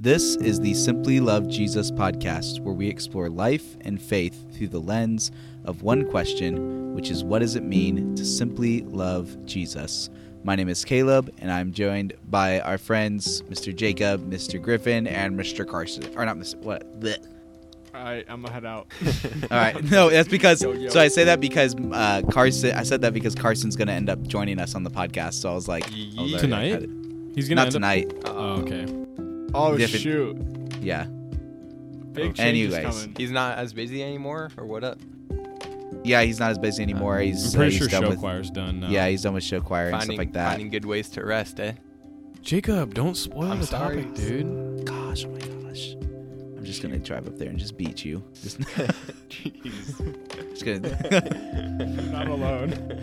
This is the Simply Love Jesus podcast, where we explore life and faith through the lens of one question, which is what does it mean to simply love Jesus? My name is Caleb, and I'm joined by our friends, Mr. Jacob, Mr. Griffin, and Mr. Carson. Or not Mr. What? Blech. All right, I'm gonna head out. All right. No, that's because. Yo, yo. So I say that because uh, Carson. I said that because Carson's going to end up joining us on the podcast. So I was like, I was like, Tonight? He's gonna not tonight. Up, oh, okay. Oh Different- shoot! Yeah. Big changes Anyways. coming. He's not as busy anymore, or what up? Yeah, he's not as busy anymore. He's I'm uh, pretty he's sure done show with, choir's done now. Yeah, he's done with show choir and stuff like that. Finding good ways to rest, eh? Jacob, don't spoil I'm the sorry. topic, dude. Gosh, oh my gosh. I'm just gonna drive up there and just beat you. Just, Jeez. just gonna. You're not alone.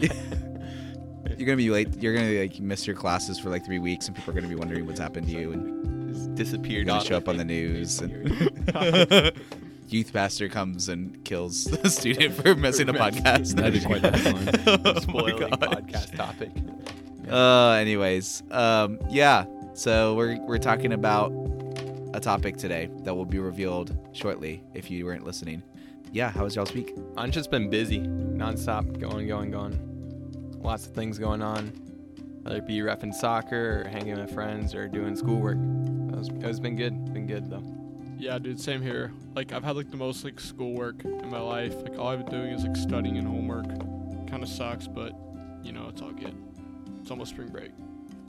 you're gonna be late. You're gonna like miss your classes for like three weeks, and people are gonna be wondering what's happened to you, and Disappeared. gonna show up on the news. And youth pastor comes and kills the student for messing a podcast. That'd be quite the oh Spoiling gosh. podcast topic. Uh, anyways, um, yeah. So we're we're talking about a topic today that will be revealed shortly. If you weren't listening, yeah. How was y'all's week? I've just been busy, nonstop, going, going, going. Lots of things going on. Whether it be refing soccer, or hanging with friends, or doing schoolwork. It was, it's been good. Been good though. yeah, dude. Same here. Like I've had like the most like schoolwork in my life. Like all I've been doing is like studying and homework. Kind of sucks, but you know it's all good. It's almost spring break.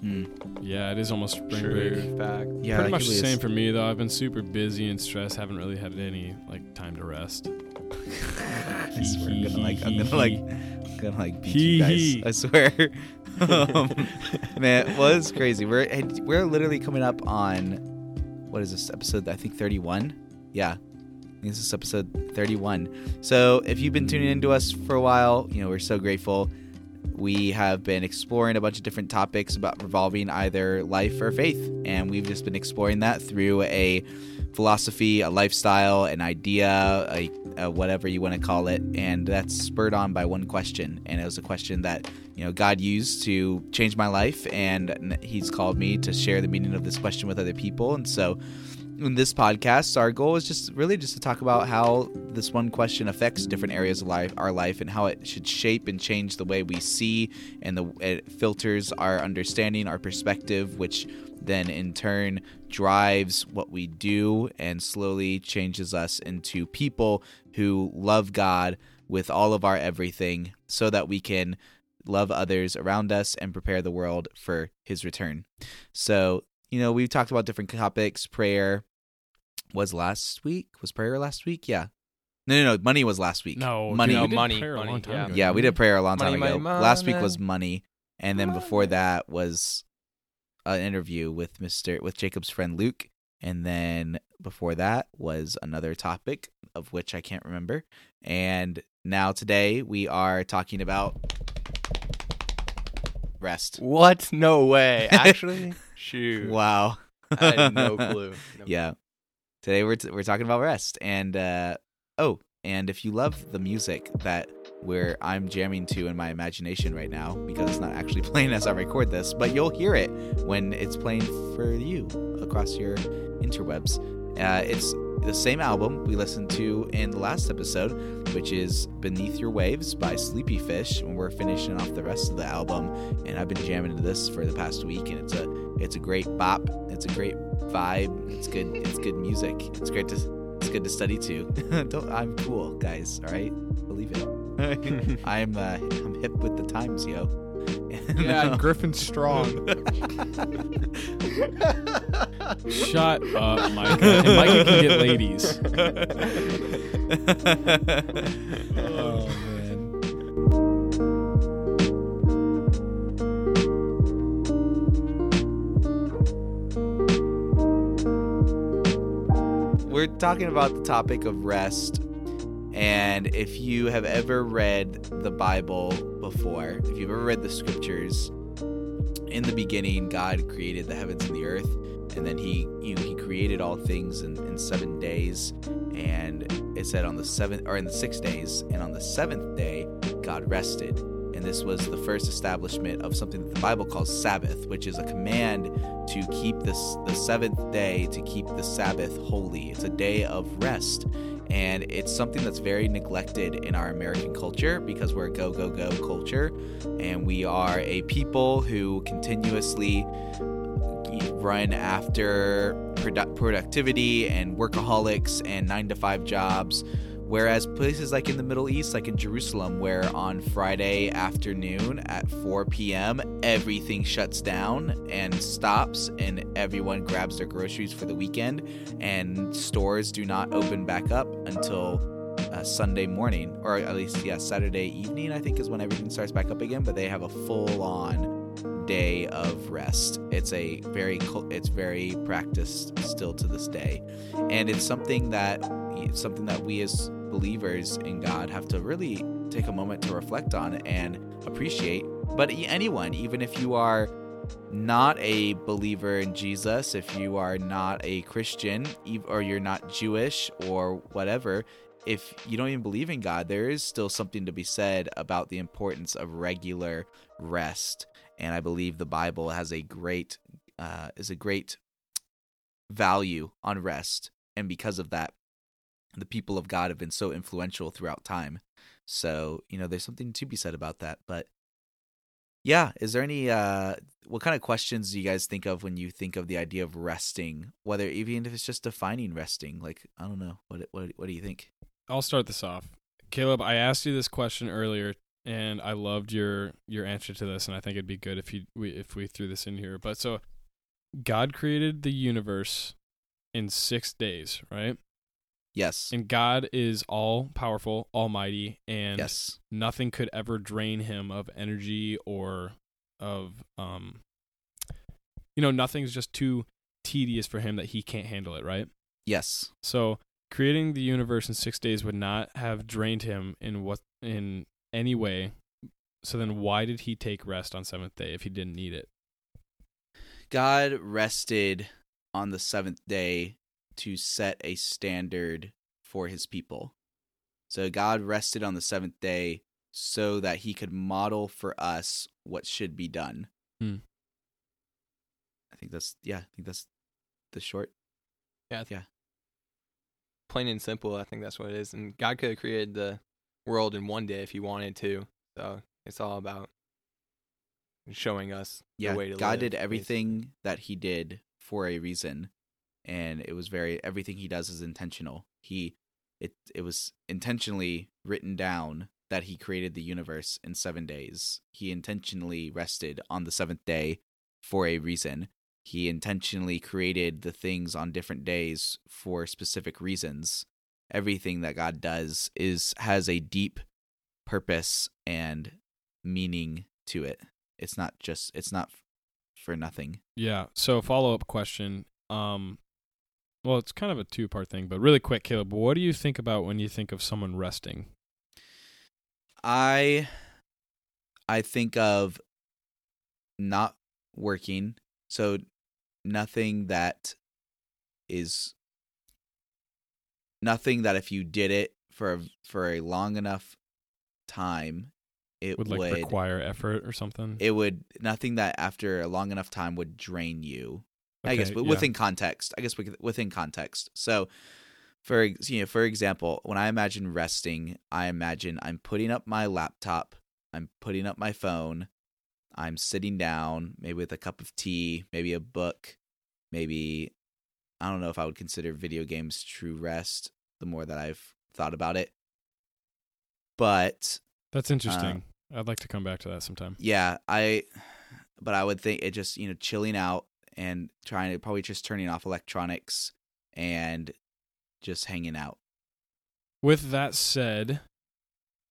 Hmm. Yeah, it is almost spring True break. fact. Yeah, Pretty much the same for me though. I've been super busy and stressed. Haven't really had any like time to rest. I swear, I'm gonna like, I'm gonna like, I'm gonna like beat Hee you hee. guys. I swear. Um, man, well, it's crazy. We're we're literally coming up on what is this episode? I think 31. Yeah, I think this is episode 31. So if you've been tuning into us for a while, you know we're so grateful. We have been exploring a bunch of different topics about revolving either life or faith, and we've just been exploring that through a philosophy, a lifestyle, an idea, a, a whatever you want to call it, and that's spurred on by one question, and it was a question that you know God used to change my life, and He's called me to share the meaning of this question with other people, and so in this podcast, our goal is just really just to talk about how this one question affects different areas of life, our life, and how it should shape and change the way we see, and the it filters our understanding, our perspective, which then in turn drives what we do and slowly changes us into people who love God with all of our everything, so that we can love others around us and prepare the world for His return. So you know, we've talked about different topics. Prayer was last week. Was prayer last week? Yeah. No, no, no. Money was last week. No, money. dude, we oh, did money, prayer a money, long time yeah. ago, yeah, we did prayer a long time Money, ago. money, Last week money. was money, and then before that was an interview with Mister with Jacob's friend Luke, and then before that was another topic of which I can't remember. And now today we are talking about rest. What? No way. Actually, shoot. Wow. I had no clue. No yeah today we're, t- we're talking about rest and uh oh and if you love the music that where i'm jamming to in my imagination right now because it's not actually playing as i record this but you'll hear it when it's playing for you across your interwebs uh, it's the same album we listened to in the last episode which is beneath your waves by sleepy fish and we're finishing off the rest of the album and i've been jamming to this for the past week and it's a it's a great bop it's a great vibe. It's good. It's good music. It's great to. It's good to study to. Don't, I'm cool, guys. All right, believe it. I'm. Uh, I'm hip with the times, yo. Yeah, Griffin's strong. Shut up, Micah. And Micah can get ladies. oh man. We're talking about the topic of rest. And if you have ever read the Bible before, if you've ever read the scriptures, in the beginning, God created the heavens and the earth, and then He, you know, He created all things in, in seven days. And it said on the seventh or in the six days, and on the seventh day, God rested. and this was the first establishment of something that the Bible calls Sabbath, which is a command to keep this the seventh day to keep the Sabbath holy. It's a day of rest, and it's something that's very neglected in our American culture because we're a go go go culture, and we are a people who continuously run after produ- productivity and workaholics and nine to five jobs. Whereas places like in the Middle East, like in Jerusalem, where on Friday afternoon at 4 p.m., everything shuts down and stops, and everyone grabs their groceries for the weekend, and stores do not open back up until uh, Sunday morning, or at least, yeah, Saturday evening, I think is when everything starts back up again, but they have a full on day of rest. It's a very it's very practiced still to this day, and it's something that it's something that we as believers in God have to really take a moment to reflect on and appreciate. But anyone, even if you are not a believer in Jesus, if you are not a Christian, or you're not Jewish or whatever, if you don't even believe in God, there is still something to be said about the importance of regular rest and I believe the Bible has a great uh, is a great value on rest, and because of that, the people of God have been so influential throughout time. So you know, there's something to be said about that. But yeah, is there any uh, what kind of questions do you guys think of when you think of the idea of resting? Whether even if it's just defining resting, like I don't know, what what what do you think? I'll start this off. Caleb, I asked you this question earlier and I loved your your answer to this, and I think it'd be good if you we if we threw this in here. But so, God created the universe in six days, right? Yes. And God is all powerful, almighty, and yes. nothing could ever drain him of energy or of um you know, nothing's just too tedious for him that he can't handle it, right? Yes. So creating the universe in six days would not have drained him in what in anyway. So then why did he take rest on seventh day if he didn't need it? God rested on the seventh day to set a standard for his people. So God rested on the seventh day so that he could model for us what should be done. Hmm. I think that's yeah, I think that's the short. Yeah. Yeah. Plain and simple, I think that's what it is. And God could have created the world in one day if he wanted to. So it's all about showing us yeah, the way to God live, did everything basically. that he did for a reason. And it was very everything he does is intentional. He it it was intentionally written down that he created the universe in 7 days. He intentionally rested on the 7th day for a reason. He intentionally created the things on different days for specific reasons everything that God does is has a deep purpose and meaning to it. It's not just it's not for nothing. Yeah. So follow up question. Um, well, it's kind of a two part thing, but really quick, Caleb. What do you think about when you think of someone resting? I I think of not working, so nothing that is nothing that if you did it for a, for a long enough time it would would, like require effort or something. it would nothing that after a long enough time would drain you i guess but yeah. within context i guess with- within context so for you know for example when i imagine resting i imagine i'm putting up my laptop i'm putting up my phone i'm sitting down maybe with a cup of tea maybe a book maybe i don't know if i would consider video games true rest the more that i've thought about it but That's interesting. Um, I'd like to come back to that sometime. yeah, I but I would think it just, you know, chilling out and trying to probably just turning off electronics and just hanging out. With that said,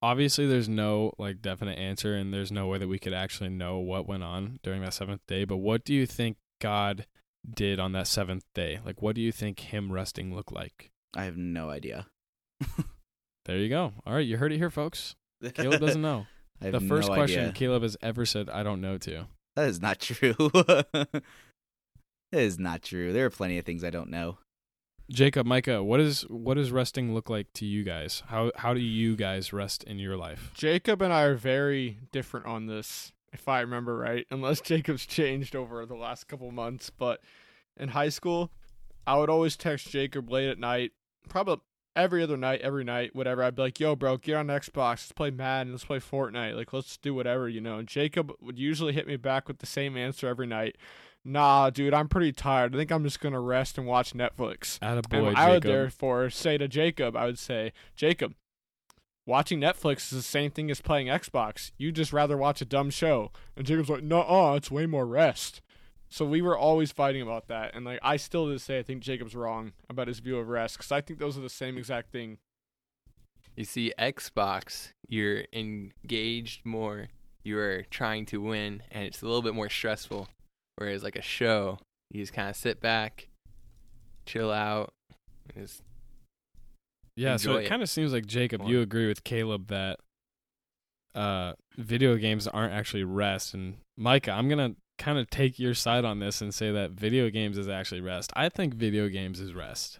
obviously there's no like definite answer and there's no way that we could actually know what went on during that seventh day. But what do you think God did on that seventh day? Like what do you think him resting looked like? I have no idea. There you go. All right, you heard it here, folks. Caleb doesn't know. I have the first no question idea. Caleb has ever said I don't know to. That is not true. that is not true. There are plenty of things I don't know. Jacob, Micah, what is what does resting look like to you guys? How how do you guys rest in your life? Jacob and I are very different on this, if I remember right, unless Jacob's changed over the last couple months. But in high school, I would always text Jacob late at night, probably every other night, every night, whatever. I'd be like, yo, bro, get on Xbox, let's play Madden, let's play Fortnite, like, let's do whatever, you know. And Jacob would usually hit me back with the same answer every night. Nah, dude, I'm pretty tired. I think I'm just gonna rest and watch Netflix. Attaboy, And I would Jacob. therefore say to Jacob, I would say, Jacob, watching Netflix is the same thing as playing Xbox. You just rather watch a dumb show. And Jacob's like, no, uh, it's way more rest. So we were always fighting about that. And like, I still to this day, I think Jacob's wrong about his view of rest because I think those are the same exact thing. You see, Xbox, you're engaged more. You're trying to win, and it's a little bit more stressful. Whereas, like a show, you just kind of sit back, chill out. and Just, Yeah, so it it kind of seems like Jacob, more. you agree with Caleb that uh, video games aren't actually rest, and Micah, I'm gonna kind of take your side on this and say that video games is actually rest. I think video games is rest.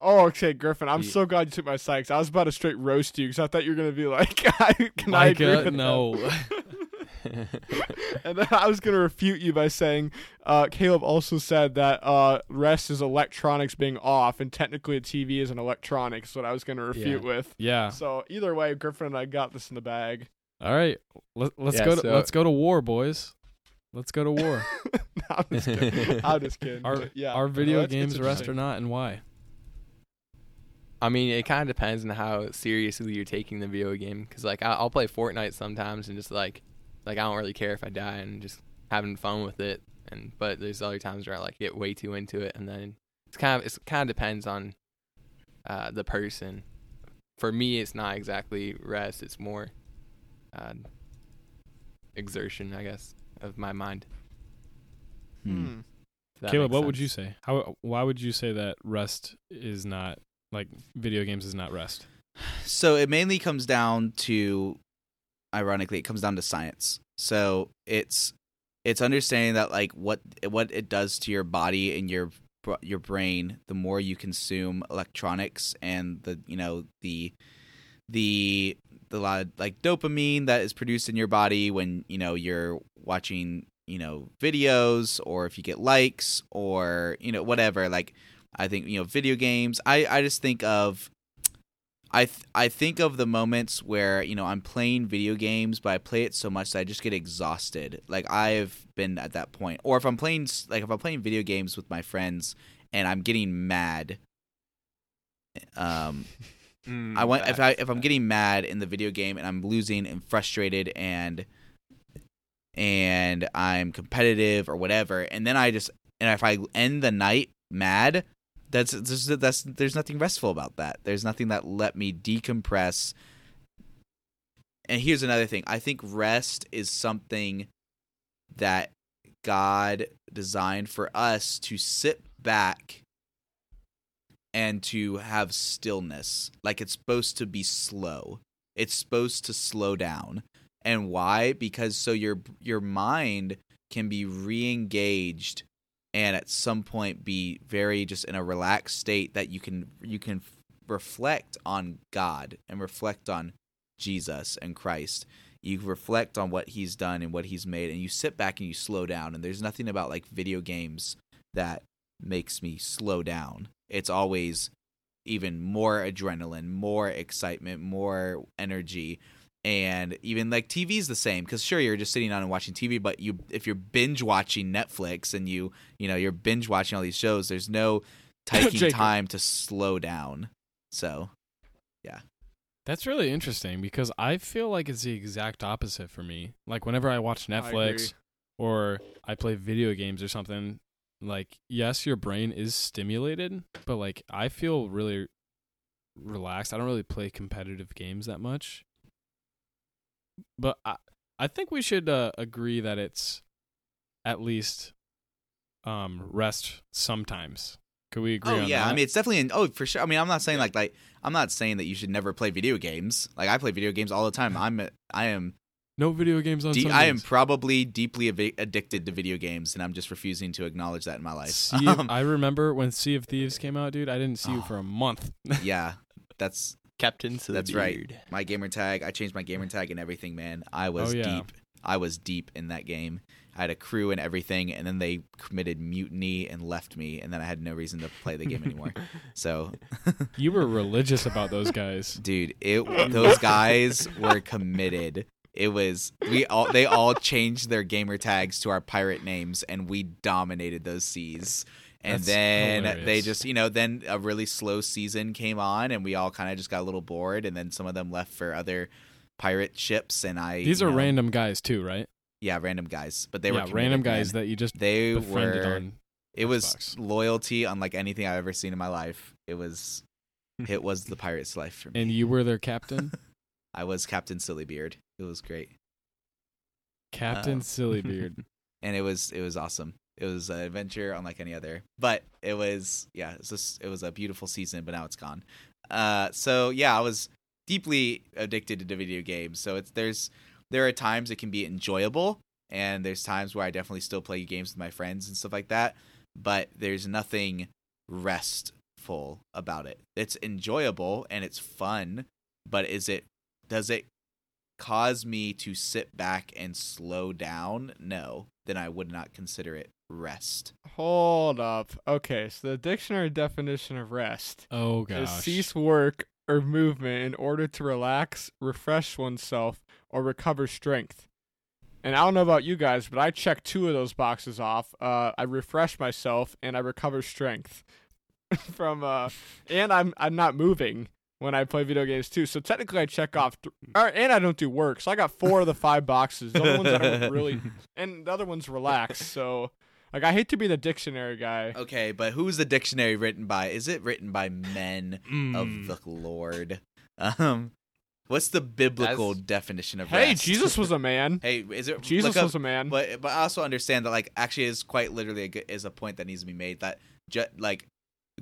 Oh, okay, Griffin. I'm Ye- so glad you took my side 'cause I was about to straight roast you because I thought you were gonna be like, "Can I agree Micah, with that?" no. and then I was gonna refute you by saying, uh, Caleb also said that uh, rest is electronics being off, and technically a TV is an electronic. Is what I was gonna refute with. yeah. So either way, Griffin and I got this in the bag. All right. Let, let's Yeah, go to so- let's go to war, boys. Let's go to war. I'm just kidding. I'm just kidding. Are yeah, are video that's- it's games rest or not, and why? I mean, it kind of depends on how seriously you're taking the video game. Cause like I- I'll play Fortnite sometimes and just like, like I don't really care if I die and just having fun with it. And but there's other times where I like get way too into it, and then it's kind of it's kind of depends on uh, the person. For me, it's not exactly rest; it's more uh, exertion, I guess, of my mind. Hmm. Hmm. if that Caleb, makes what would you say? How why would you say that rest is not like video games is not rest? So it mainly comes down to, ironically, it comes down to science. So it's it's understanding that like what what it does to your body and your your brain the more you consume electronics and the you know the the the lot of, like dopamine that is produced in your body when you know you're watching you know videos or if you get likes or you know whatever like i think you know video games i i just think of I th- I think of the moments where you know I'm playing video games, but I play it so much that I just get exhausted. Like I've been at that point, or if I'm playing like if I'm playing video games with my friends and I'm getting mad. Um, Mm, I want if I if I'm getting mad in the video game and I'm losing and frustrated and and I'm competitive or whatever, and then I just and if I end the night mad, that's that's, that's there's nothing restful about that. There's nothing that let me decompress. And here's another thing. I think rest is something that God designed for us to sit back and to have stillness. Like it's supposed to be slow. It's supposed to slow down. And why? Because so your your mind can be re-engaged and at some point be very just in a relaxed state that you can you can reflect on God and reflect on Jesus and Christ. You reflect on what he's done and what he's made and you sit back and you slow down and there's nothing about like video games that makes me slow down. It's always even more adrenaline, more excitement, more energy. And even like TV's the same because sure you're just sitting down and watching TV, but you if you're binge watching Netflix and you you know you're binge watching all these shows, there's no taking time to slow down. So yeah. That's really interesting because I feel like it's the exact opposite for me. Like whenever I watch I. Netflix or I play video games or something, like yes, your brain is stimulated, but like I feel really relaxed. I don't really play competitive games that much. But I I think we should uh, agree that it's at least um rest sometimes. Could we agree oh yeah, that? I mean it's definitely an, oh for sure. I mean I'm not saying like like I'm not saying that you should never play video games. Like I play video games all the time. I'm i am No video games on De- Sundays. I am probably deeply av- addicted to video games, and I'm just refusing to acknowledge that in my life. Sea Um, I remember when Sea of Thieves came out, dude. I didn't see you Oh. for a month. yeah, that's Captain That's Silverbeard. right. my gamer tag. I changed my gamer tag and everything, man. I was Oh, yeah. deep. I was deep in that game. I had a crew and everything, and then they committed mutiny and left me, and then I had no reason to play the game anymore. So, you were religious about those guys. dude, it those guys were committed. It was we all they all changed their gamer tags to our pirate names, and we dominated those seas. And That's then they just, you know, then a really slow season came on, and we all kind of just got a little bored. And then some of them left for other pirate ships, and I. These are know, random guys too, right? Yeah, random guys, but they were yeah, committed, random guys man. that you just they were. on. It was Xbox. loyalty unlike anything I've ever seen in my life. It was, it was the pirate's life for me. And you were their captain, I was Captain Sillybeard. It was great. Captain Um, Sillybeard. and it was it was awesome. It was an adventure unlike any other. But it was yeah, it's just it was a beautiful season, but now it's gone. Uh, so yeah, I was deeply addicted to video games. So it's there's there are times it can be enjoyable, and there's times where I definitely still play games with my friends and stuff like that. But there's nothing restful about it. It's enjoyable and it's fun, but is it does it cause me to sit back and slow down? No, then I would not consider it rest. Hold up. Okay, so the dictionary definition of rest Oh is gosh. cease work or movement in order to relax, refresh oneself, or recover strength. And I don't know about you guys, but I checked two of those boxes off. Uh, I refresh myself and I recover strength from uh, and I'm I'm not moving when I play video games too. So technically, I check off, th- or, and I don't do work. So I got four of the five boxes. The only ones that are really, and the other one's relax. So like, I hate to be the dictionary guy. Okay, but who's the dictionary written by? Is it written by men Mm. of the Lord? Um, what's the biblical That's- definition of Hey, rest? Jesus was a man. hey, is it Jesus look up- was a man. But but I also understand that like actually is quite literally a, good- is a point that needs to be made that ju- like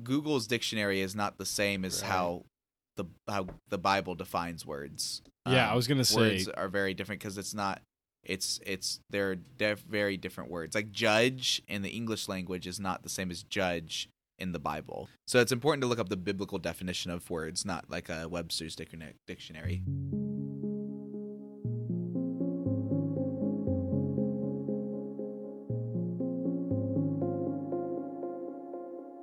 Google's dictionary is not the same as Right. how the how the Bible defines words. Yeah, I Um, was gonna say- words are very different because it's not it's it's they're def- very different words. Like judge in the English language is not the same as judge in the Bible. So it's important to look up the biblical definition of words, not like a Webster's dictionary.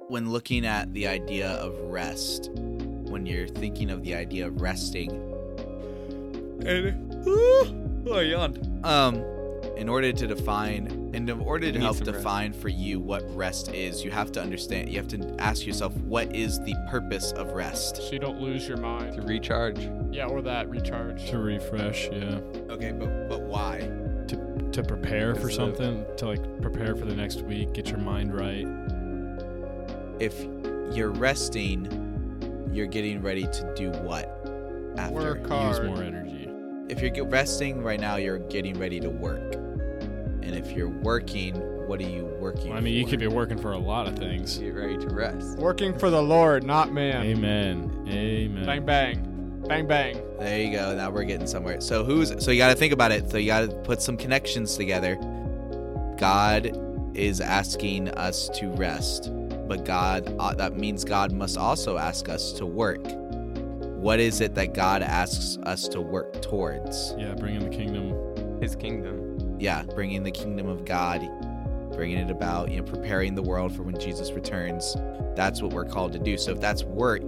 When looking at the idea of rest, when you're thinking of the idea of resting, and oh, I yawned. Um, in order to define, and in order to help some rest. define for you what rest is, you have to understand. You have to ask yourself, what is the purpose of rest? so you don't lose your mind. to recharge. Yeah, or that recharge. to refresh, yeah. Okay, but but why? To to prepare for Is it- something, to like prepare for the next week, get your mind right. If you're resting, you're getting ready to do what after? Work Use more energy. If you're resting right now, you're getting ready to work. And if you're working, what are you working? I mean, you could be working for a lot of things. Get ready to rest. Working for the Lord, not man. Amen. Amen. Bang bang, bang bang. There you go. Now we're getting somewhere. So who's so you got to think about it. So you got to put some connections together. God is asking us to rest, but God uh, that means God must also ask us to work. What is it that God asks us to work towards? Yeah, bringing the kingdom. His kingdom. Yeah, bringing the kingdom of God, bringing it about, you know, preparing the world for when Jesus returns. That's what we're called to do. So if that's work,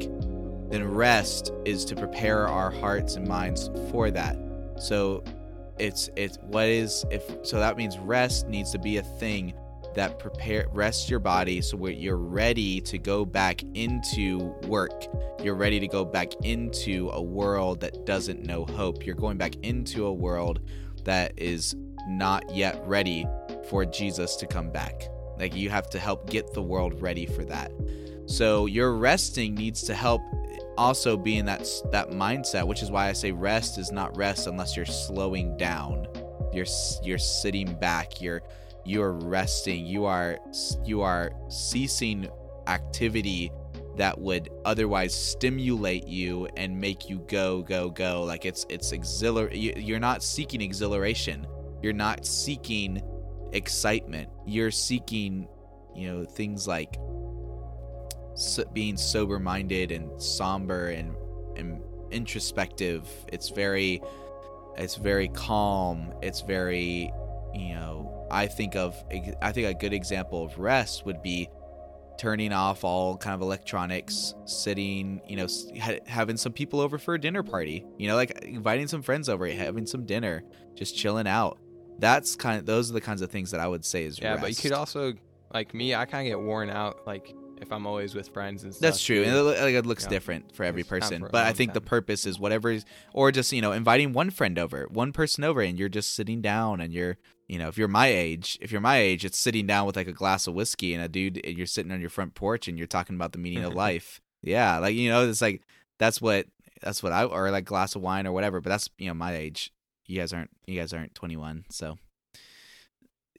then rest is to prepare our hearts and minds for that. So it's it's what is if so that means rest needs to be a thing that prepare rest your body so you're ready to go back into work. You're ready to go back into a world that doesn't know hope. You're going back into a world that is not yet ready for Jesus to come back. Like you have to help get the world ready for that. So your resting needs to help also be in that that mindset, which is why I say rest is not rest unless you're slowing down. You're you're sitting back. You're you're resting. You are you are ceasing activity that would otherwise stimulate you and make you go go go. Like it's it's exhilar you- you're not seeking exhilaration. You're not seeking excitement. You're seeking you know things like being sober minded and somber and and introspective. It's very it's very calm. It's very you know i think of i think a good example of rest would be turning off all kind of electronics sitting you know ha- having some people over for a dinner party you know like inviting some friends over having some dinner just chilling out that's kind of those are the kinds of things that i would say is Yeah, but you could also like me. I kind of get worn out like if I'm always with friends and stuff. That's true, and it, like, it looks Yeah. different for every It's person. for But I think the purpose is whatever, is, or just you know, inviting one friend over, one person over, and you're just sitting down, and you're, you know, if you're my age, if you're my age, it's sitting down with like a glass of whiskey and a dude, and you're sitting on your front porch, and you're talking about the meaning of life. Yeah, like you know, it's like that's what that's what I or like glass of wine or whatever. But that's you know my age. You guys aren't you guys aren't 21, so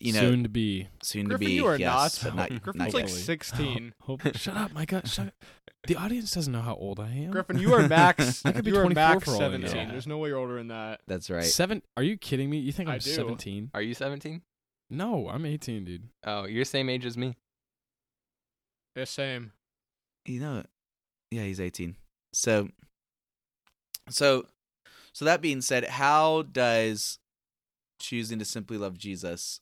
you know soon, soon to be. Soon to Griffin, be. you are yes, not. but not, Griffin's not like yet. 16. Hope, shut up, my God! Shut. The audience doesn't know how old I am. Griffin, you are max. I could be you are 24 max for all I know. 17. There's no way you're older than that. That's right. Seven? Are you kidding me? You think I I'm do. 17? Are you 17? No, I'm 18, dude. Oh, you're the same age as me. Yeah, same. you know yeah he's 18 so so so that being said how does choosing to simply love jesus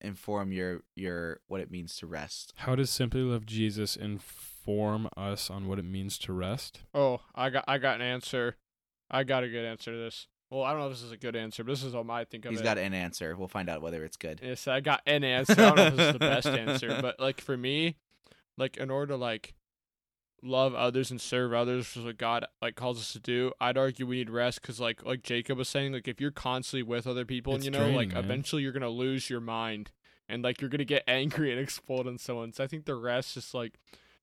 inform your your what it means to rest How does simply love Jesus inform us on what it means to rest? Oh, I got I got an answer. I got a good answer to this. Well, I don't know if this is a good answer, but this is all I think of he's it. got an answer we'll find out whether it's good Yes, I got an answer. I don't know if this is the best answer, but like for me, like in order to like love others and serve others, which is what God like calls us to do, I'd argue we need rest because like like Jacob was saying, like if you're constantly with other people, It's and you know, like man. eventually you're gonna lose your mind and like you're gonna get angry and explode on someone. So I think the rest just like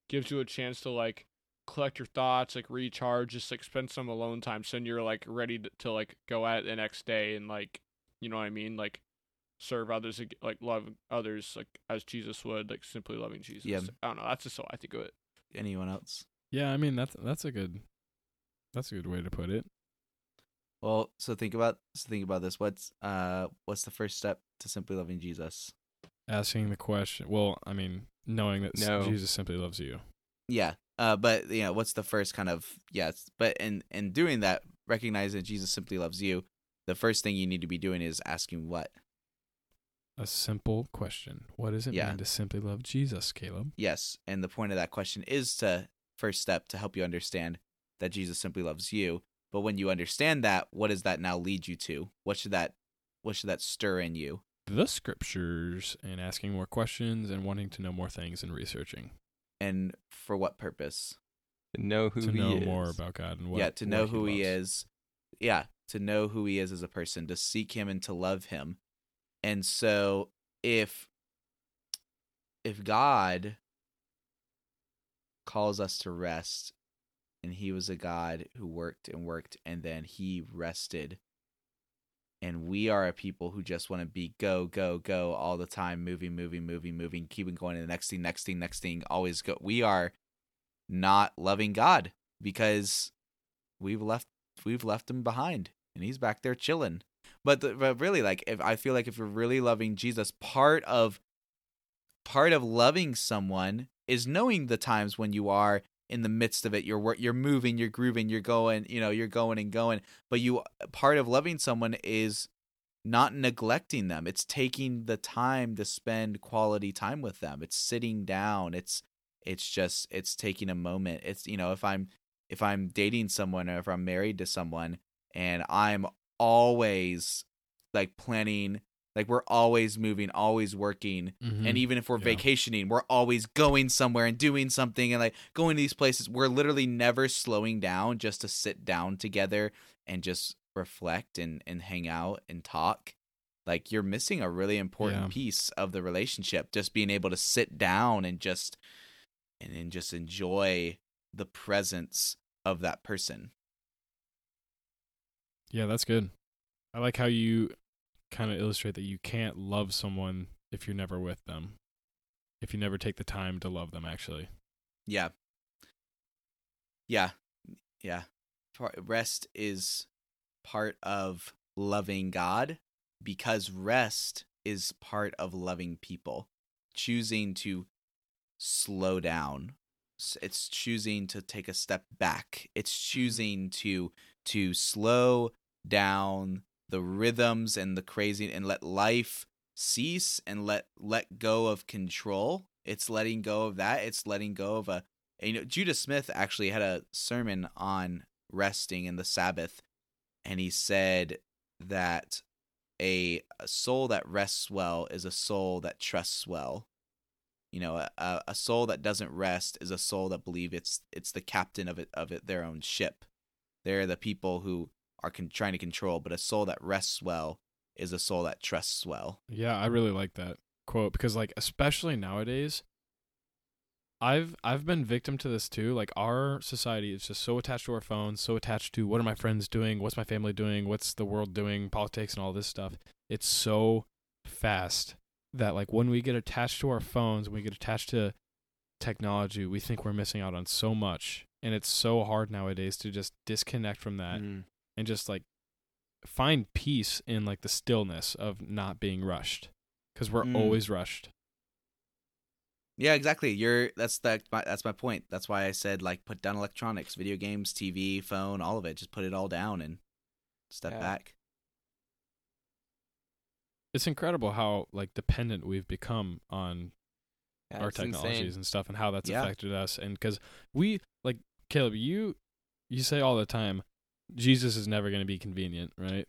gives you a chance to like collect your thoughts, like recharge, just like spend some alone time, so then you're like ready to, to like go at it the next day and like you know what I mean, like serve others, like love others, like as Jesus would, like simply loving Jesus. Yeah. I don't know. That's just how I think of it. Anyone else Yeah, I mean that's that's a good that's a good way to put it. well so think about so think about this what's uh what's the first step to simply loving jesus Asking the question. Well, I mean, knowing that No. Jesus simply loves you. Yeah. Uh, but you know, what's the first kind of yes? But in in doing that, recognizing that Jesus simply loves you, the first thing you need to be doing is asking what. A simple question. What does it Yeah. mean to simply love Jesus, Caleb? Yes, and the point of that question is to first step to help you understand that Jesus simply loves you. But when you understand that, what does that now lead you to? What should that what should that stir in you? The scriptures and asking more questions and wanting to know more things and researching And for what purpose? To know who to he know is. more about God and what yeah, to know what who he loves. is. Yeah, to know who he is as a person, to seek him and to love him. And so if if God calls us to rest and he was a God who worked and worked and then he rested and we are a people who just want to be go go go all the time moving moving moving moving keeping going to the next thing next thing next thing always go we are not loving God because we've left we've left him behind and he's back there chilling but, the, but really like if i feel like if you're really loving jesus part of part of loving someone is knowing the times when you are in the midst of it. You're you're moving you're grooving you're going you know you're going and going. But you part of loving someone is not neglecting them. It's taking the time to spend quality time with them. It's sitting down. It's it's just it's taking a moment. It's you know if i'm if i'm dating someone or if i'm married to someone and i'm always like planning like we're always moving always working Mhm. and even if we're Yeah. vacationing we're always going somewhere and doing something and like going to these places we're literally never slowing down just to sit down together and just reflect and and hang out and talk like you're missing a really important Yeah. piece of the relationship just being able to sit down and just and then just enjoy the presence of that person Yeah, that's good. I like how you kind of illustrate that you can't love someone if you're never with them. If you never take the time to love them actually. yeah Yeah. Yeah. Rest is part of loving God because rest is part of loving people. Choosing to slow down. It's choosing to take a step back. It's choosing to to slow down the rhythms and the crazy and let life cease and let let go of control. It's letting go of that. It's letting go of a you know Judah Smith actually had a sermon on resting and the Sabbath and he said that a, a soul that rests well is a soul that trusts well. You know, a- a, a soul that doesn't rest is a soul that believes it's it's the captain of it of it their own ship. They're the people who are con- trying to control, but a soul that rests well is a soul that trusts well. Yeah, I really like that quote because like especially nowadays I've I've been victim to this too. Like our society is just so attached to our phones, so attached to what are my friends doing, what's my family doing, what's the world doing, politics and all this stuff. It's so fast that like when we get attached to our phones, when we get attached to technology, we think we're missing out on so much. And it's so hard nowadays to just disconnect from that Mm. and just like find peace in like the stillness of not being rushed because we're Mm. always rushed Yeah, exactly. You're that's that my, that's my point. That's why I said like put down electronics, video games, TV, phone, all of it. Just put it all down and step Yeah. back. it's incredible how like dependent we've become on Yeah, our technologies insane. and stuff and how that's Yeah. affected us and because we like caleb you you say all the time jesus is never going to be convenient right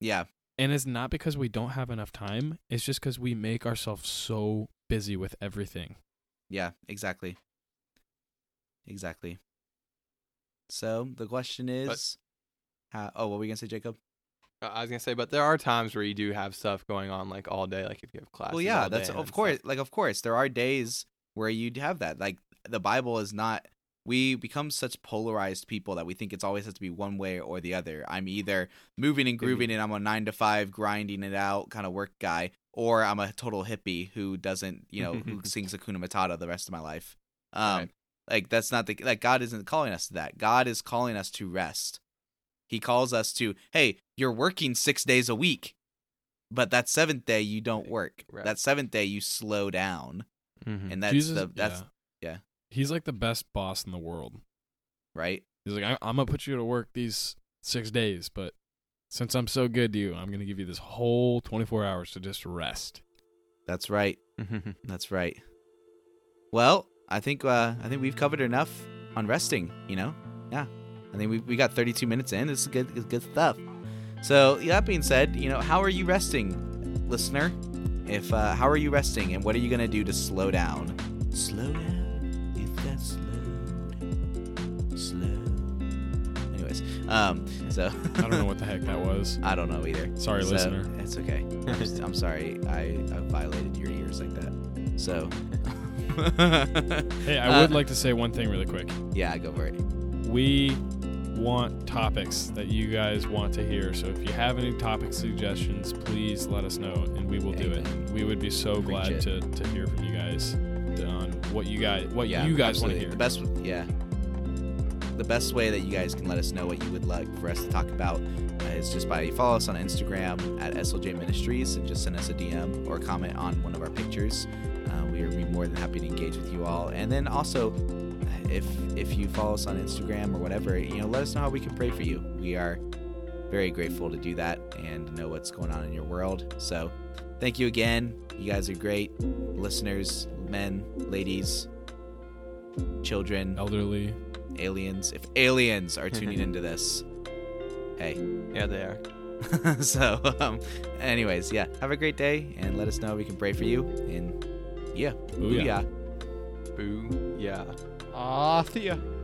Yeah, and it's not because we don't have enough time it's just because we make ourselves so busy with everything yeah, exactly. Exactly. So the question is how oh what were we gonna say, Jacob? I was gonna say, but there are times where you do have stuff going on like all day, like if you have class. well yeah, that's of stuff. course like of course there are days where you'd have that. Like the Bible is not we become such polarized people that we think it's always has to be one way or the other. I'm either moving and grooving and I'm a nine to five grinding it out kind of work guy, or I'm a total hippie who doesn't, you know, who sings Hakuna Matata the rest of my life. Um, Right. like that's not the like God isn't calling us to that. God is calling us to rest. He calls us to, hey, you're working six days a week, but that seventh day you don't work. Right. That seventh day you slow down, Mhm. and that's jesus the that's yeah. yeah. he's like the best boss in the world right. he's like I- i'm gonna put you to work these six days but since i'm so good to you i'm gonna give you this whole 24 hours to just rest That's right. That's right. Well, I think uh, I think we've covered enough on resting. You know, yeah. I think we we got 32 minutes in. This is good it's good stuff. So that being said, you know, how are you resting, listener? If uh, how are you resting, and what are you gonna do to slow down? Slow down. If that's slow, slow. Anyways, um, so i don't know what the heck that was I don't know either. sorry So, listener It's okay. I'm, just- I'm sorry. I, I violated your ears like that. So. hey i would Uh, like to say one thing really quick Yeah, go for it. we want topics that you guys want to hear. So if you have any topic suggestions, please let us know and we will do it. We would be so Preach glad it. to, to hear from you guys on what you guys what yeah, you guys want to hear. The best, yeah. The best way that you guys can let us know what you would like for us to talk about is just by follow us on Instagram at SLJ Ministries and just send us a DM or comment on one of our pictures. Uh, we are be more than happy to engage with you all. And then also, if if you follow us on Instagram or whatever, you know, let us know how we can pray for you. We are very grateful to do that and know what's going on in your world. So, thank you again. You guys are great listeners, men, ladies, children, Elderly. aliens. If aliens are tuning into this, hey. Yeah, they are. so, um, anyways, yeah, have a great day and let us know we can pray for you. And yeah, Booyah. booyah. Boo. Ah, Thea.